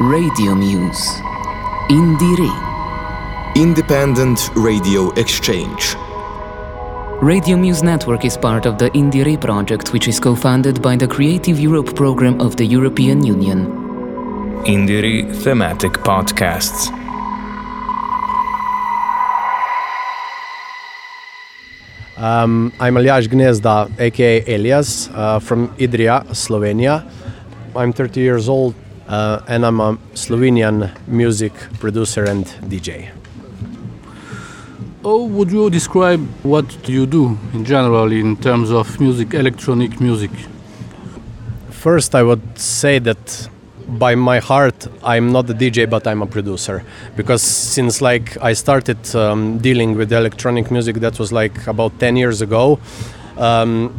Radio Muse. INDIERE. Independent Radio Exchange. Radio Muse Network is part of the INDIERE project, which is co funded by the Creative Europe program of the European Union. INDIERE Thematic Podcasts. Um, I'm Aljaž Gnezda, aka Eliaz, uh, from Idrija, Slovenia. I'm 30 years old uh, and I'm a Slovenian music producer and DJ. How would you describe what you do in general in terms of music, electronic music? First, I would say that by my heart i'm not a dj but i'm a producer because since like i started um, dealing with electronic music that was like about 10 years ago um,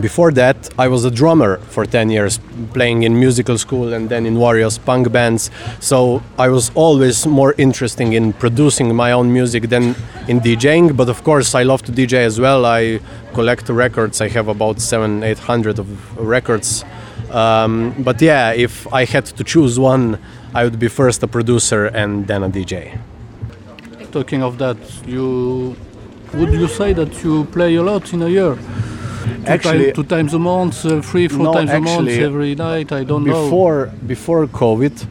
before that i was a drummer for 10 years playing in musical school and then in various punk bands so i was always more interested in producing my own music than in djing but of course i love to dj as well i collect records i have about 7 800 of records um, but yeah, if I had to choose one, I would be first a producer and then a DJ. Talking of that, you would you say that you play a lot in a year? Two Actually, time, two times a month, uh, three, four No, times a month, every night. I don't know. before before COVID,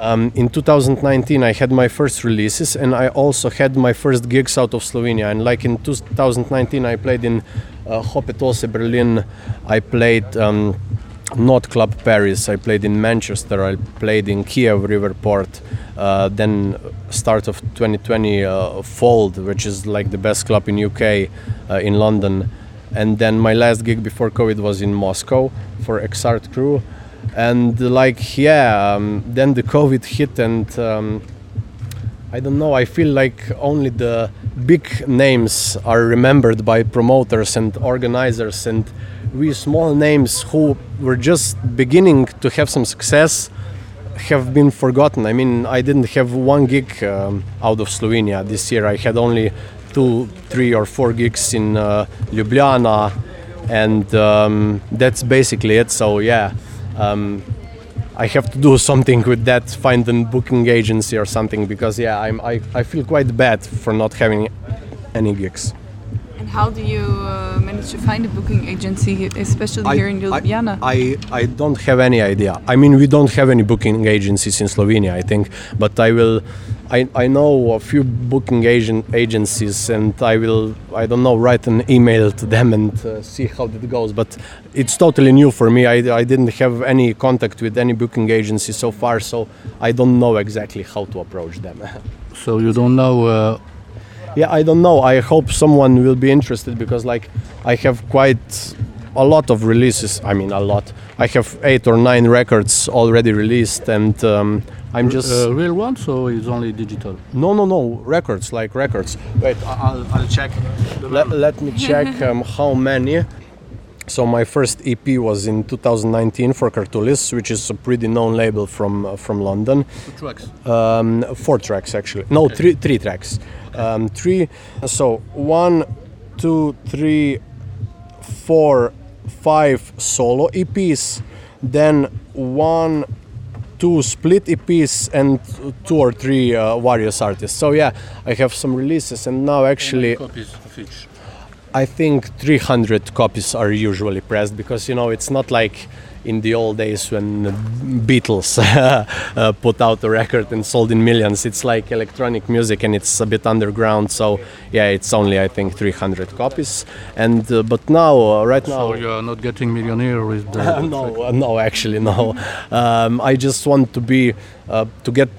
um, in 2019 I had my first releases and I also had my first gigs out of Slovenia. And like in 2019, I played in uh, Hoppetosse Berlin. I played. Um, not Club Paris. I played in Manchester. I played in Kiev Riverport. Uh, then start of 2020, uh, Fold, which is like the best club in UK, uh, in London. And then my last gig before COVID was in Moscow for Exart Crew. And like yeah, um, then the COVID hit and. Um, I don't know. I feel like only the big names are remembered by promoters and organizers, and we small names who were just beginning to have some success have been forgotten. I mean, I didn't have one gig um, out of Slovenia this year. I had only two, three, or four gigs in uh, Ljubljana, and um, that's basically it. So yeah. Um, I have to do something with that, find a booking agency or something because yeah, I'm, I, I feel quite bad for not having any gigs. And how do you uh, manage to find a booking agency, especially here in Ljubljana? I, I, I don't have any idea. I mean, we don't have any booking agencies in Slovenia, I think, but I will. I, I know a few booking agent agencies, and I will. I don't know, write an email to them and uh, see how that goes. But it's totally new for me. I, I didn't have any contact with any booking agency so far, so I don't know exactly how to approach them. so you don't know. Uh, yeah, I don't know. I hope someone will be interested because, like, I have quite a lot of releases. I mean, a lot. I have eight or nine records already released, and um, I'm just uh, real one, so it's only digital? no, no, no records like records. Wait, I- I'll, I'll check. Let, let me check um, how many. So my first EP was in 2019 for Cartulis, which is a pretty known label from uh, from London. Two tracks. Um, four tracks actually. No, three three tracks. Um, three. So one, two, three, four, five solo EPs. Then one, two split EPs and two or three uh, various artists. So yeah, I have some releases and now actually. copies of each. I think 300 copies are usually pressed because you know it's not like in the old days when Beatles uh, put out a record and sold in millions. It's like electronic music and it's a bit underground. So yeah, it's only I think 300 copies. And uh, but now, uh, right now, So you are not getting millionaire with the. no, uh, no, actually no. Um, I just want to be uh, to get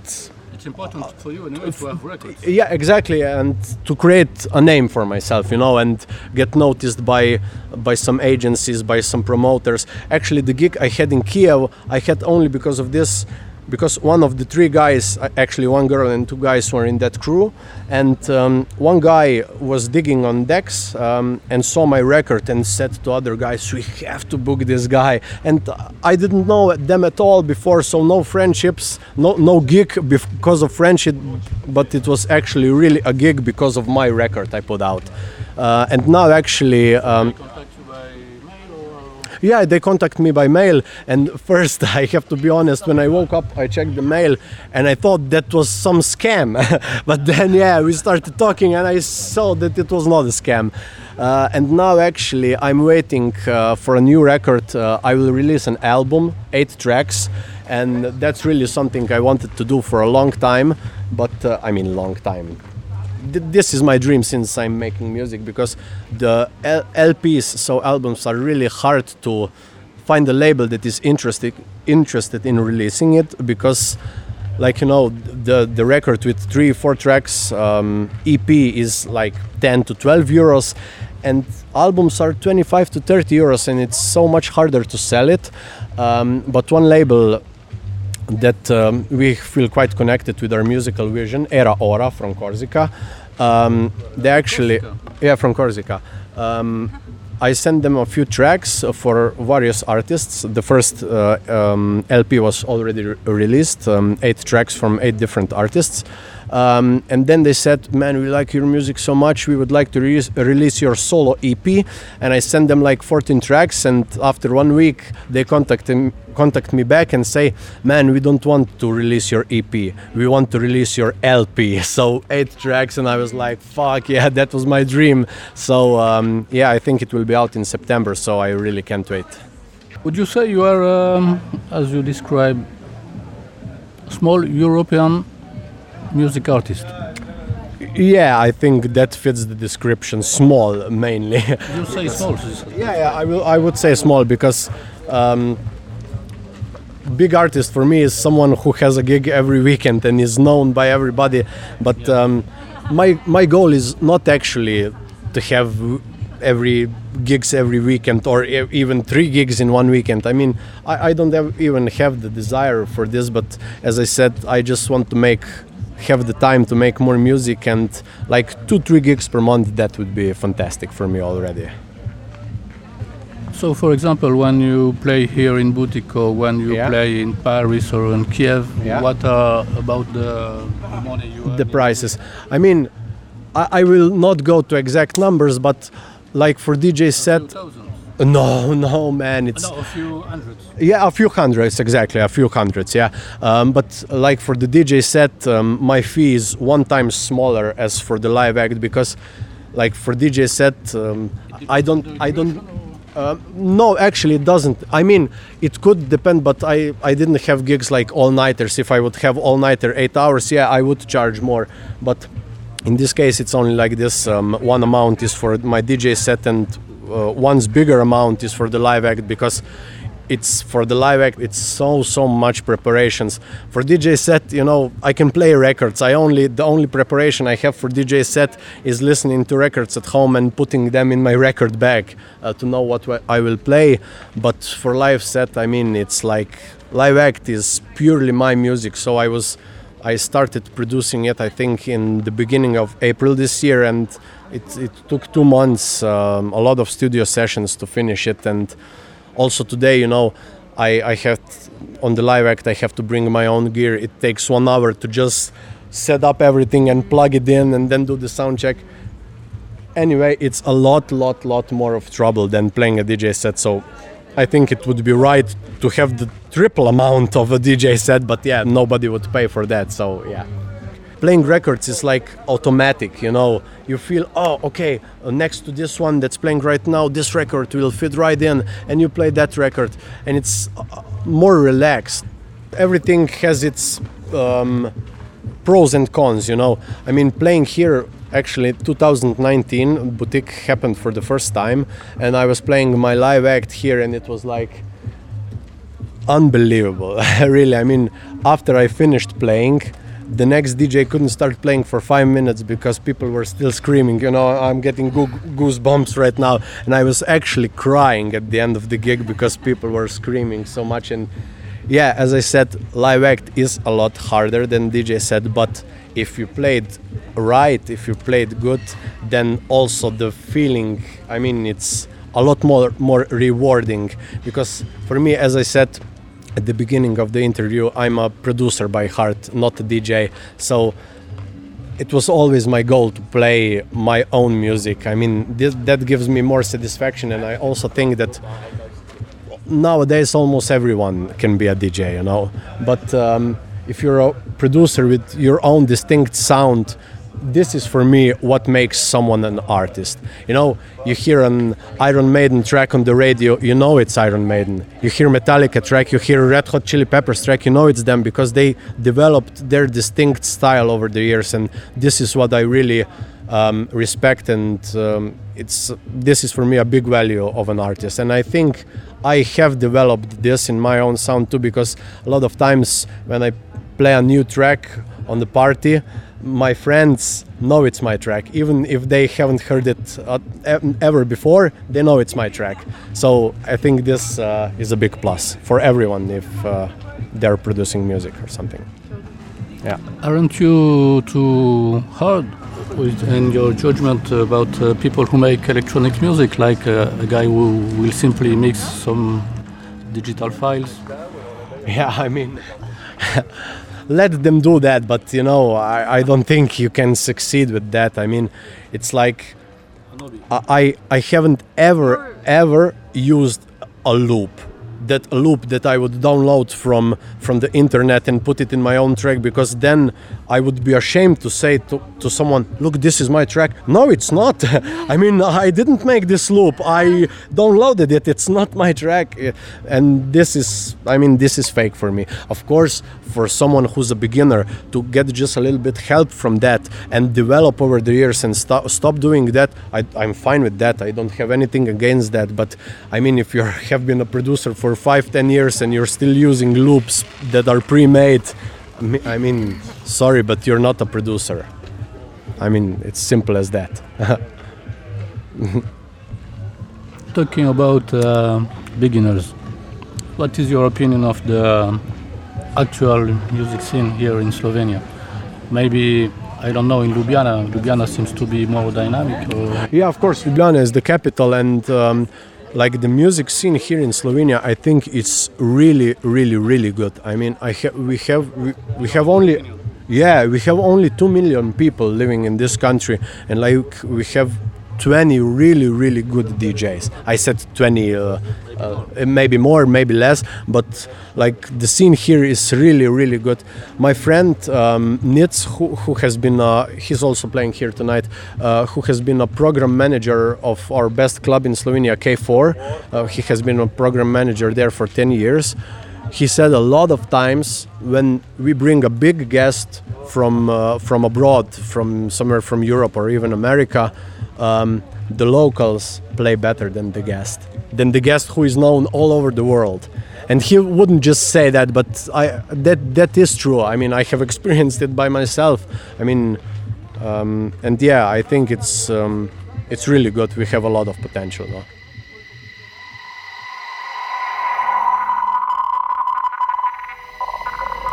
It's important for you anyway to have records. yeah exactly and to create a name for myself you know and get noticed by by some agencies by some promoters actually the gig i had in kiev i had only because of this because one of the three guys uh, actually one girl and two guys were in that crew. And um, one guy was digging on decks um, and saw my record and said to other guys we have to book this guy. And i didn't know them at all before so no friendships no no gig because of friendship but it was actually really a gig because of my record i put out. Uh, and now actually um, Contact you by mail or. Yeah, they contact me by mail. And first, I have to be honest, when I woke up, I checked the mail and I thought that was some scam. but then, yeah, we started talking and I saw that it was not a scam. Uh, and now, actually, I'm waiting uh, for a new record. Uh, I will release an album, eight tracks, and that's really something I wanted to do for a long time. But uh, I mean, long time. Th- this is my dream since I'm making music because the LPs, so albums, are really hard to find a label that is interested interested in releasing it because like you know the the record with three four tracks um, ep is like 10 to 12 euros and albums are 25 to 30 euros and it's so much harder to sell it. Um, but one label that um, we feel quite connected with our musical vision era ora from corsica um, they actually yeah from corsica um, I sent them a few tracks for various artists. The first uh, um, LP was already re- released, um, eight tracks from eight different artists. Um, and then they said, "Man, we like your music so much. We would like to re- release your solo EP." And I sent them like 14 tracks. And after one week, they contacted contact me back and say, "Man, we don't want to release your EP. We want to release your LP." So eight tracks, and I was like, "Fuck yeah, that was my dream." So um, yeah, I think it will be out in September. So I really can't wait. Would you say you are, um, as you describe, small European music artist? Yeah, I think that fits the description. Small, mainly. You say small. yeah, yeah, I will. I would say small because. Um, big artist for me is someone who has a gig every weekend and is known by everybody but um, my my goal is not actually to have every gigs every weekend or e- even three gigs in one weekend i mean i, I don't have, even have the desire for this but as i said i just want to make have the time to make more music and like two three gigs per month that would be fantastic for me already So, for example, when you play here in Butik or when you Yeah. play in Paris or in Kiev, Yeah. what are about the money you the prices. I mean, I, I will not go to exact numbers, but like for DJ set, Few thousands. No, no, man, it's No, a few hundreds. yeah, a few hundreds exactly, a few hundreds, yeah. Um, but like for the DJ set, um, my fee is one time smaller as for the live act because, like for DJ set, um, I don't, I don't. Uh, no, actually, it doesn't. I mean, it could depend, but I, I didn't have gigs like all nighters. If I would have all nighter eight hours, yeah, I would charge more. But in this case, it's only like this. Um, one amount is for my DJ set, and uh, one's bigger amount is for the live act because it's for the live act. It's so so much preparations for DJ set. You know, I can play records. I only the only preparation I have for DJ set is listening to records at home and putting them in my record bag uh, to know what I will play. But for live set, I mean, it's like live act is purely my music. So I was. I started producing it, I think, in the beginning of April this year, and it, it took two months, um, a lot of studio sessions to finish it. And also today, you know, I, I have on the live act, I have to bring my own gear. It takes one hour to just set up everything and plug it in and then do the sound check. Anyway, it's a lot, lot, lot more of trouble than playing a DJ set. So I think it would be right to have the triple amount of a DJ set, but yeah, nobody would pay for that. So yeah. Playing records is like automatic, you know. You feel, oh, okay, uh, next to this one that's playing right now, this record will fit right in, and you play that record, and it's uh, more relaxed. Everything has its um, pros and cons, you know. I mean, playing here, actually, 2019, Butik happened for the first time, and I was playing my live act here, and it was like unbelievable. really, I mean, after I finished playing, the next DJ couldn't start playing for five minutes because people were still screaming. You know, I'm getting goo- goosebumps right now, and I was actually crying at the end of the gig because people were screaming so much. And yeah, as I said, live act is a lot harder than DJ set, but if you played right, if you played good, then also the feeling. I mean, it's a lot more more rewarding because for me, as I said at the beginning of the interview, I'm a producer by heart, not a DJ. So it was always my goal to play my own music. I mean, that gives me more satisfaction, and I also think that nowadays almost everyone can be a DJ, you know. But um, if you're a producer with your own distinct sound, this is for me what makes someone an artist. You know, you hear an Iron Maiden track on the radio, you know it's Iron Maiden. You hear Metallica track, you hear Red Hot Chili Peppers track, you know it's them because they developed their distinct style over the years, and this is what I really um, respect. And um, it's this is for me a big value of an artist, and I think I have developed this in my own sound too because a lot of times when I play a new track on the party my friends know it's my track. Even if they haven't heard it uh, ever before they know it's my track. So i think this uh, is a big plus for everyone if uh, they're producing music or something. Yeah. Aren't you too hard with, in your judgment about uh, people who make electronic music? Like uh, a guy who will simply mix some digital files? Yeah i mean let them do that. But you know, I, I don't think you can succeed with that. I mean, it's like I I haven't ever ever used a loop that loop that I would download from from the internet and put it in my own track because then I would be ashamed to say to, to someone, look, this is my track. No, it's not. I mean, I didn't make this loop. I downloaded it. It's not my track. And this is, I mean, this is fake for me. Of course, for someone who's a beginner to get just a little bit help from that and develop over the years and stop stop doing that, I, I'm fine with that. I don't have anything against that. But I mean, if you have been a producer for five, ten years and you're still using loops that are pre-made, I mean, sorry, but you're not a producer. I mean, it's simple as that. Talking about uh, beginners, what is your opinion of the actual music scene here in Slovenia? Maybe I don't know in Ljubljana. Ljubljana seems to be more dynamic. Or... Yeah, of course, Ljubljana is the capital, and um, like the music scene here in Slovenia, I think it's really, really, really good. I mean, I ha- we have we, we have only yeah we have only two million people living in this country, and like we have 20 really really good DJs. I said 20, uh, uh, maybe more, maybe less, but like the scene here is really really good. My friend um, Nitz, who, who has been uh, he's also playing here tonight, uh, who has been a program manager of our best club in Slovenia, K4. Uh, he has been a program manager there for 10 years. He said a lot of times when we bring a big guest from uh, from abroad, from somewhere from Europe or even America um, the locals play better than the guest, than the guest who is known all over the world. And he wouldn't just say that, but I, that that is true. I mean, I have experienced it by myself. I mean, um, and yeah, I think it's um, it's really good. We have a lot of potential. No?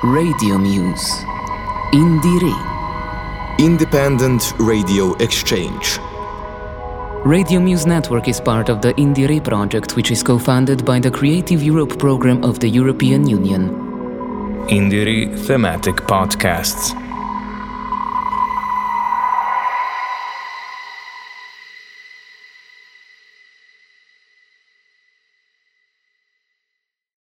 Radio Muse. INDIERE. Independent Radio Exchange. Radio Muse Network is part of the INDIERE project, which is co funded by the Creative Europe program of the European Union. INDIERE thematic podcasts.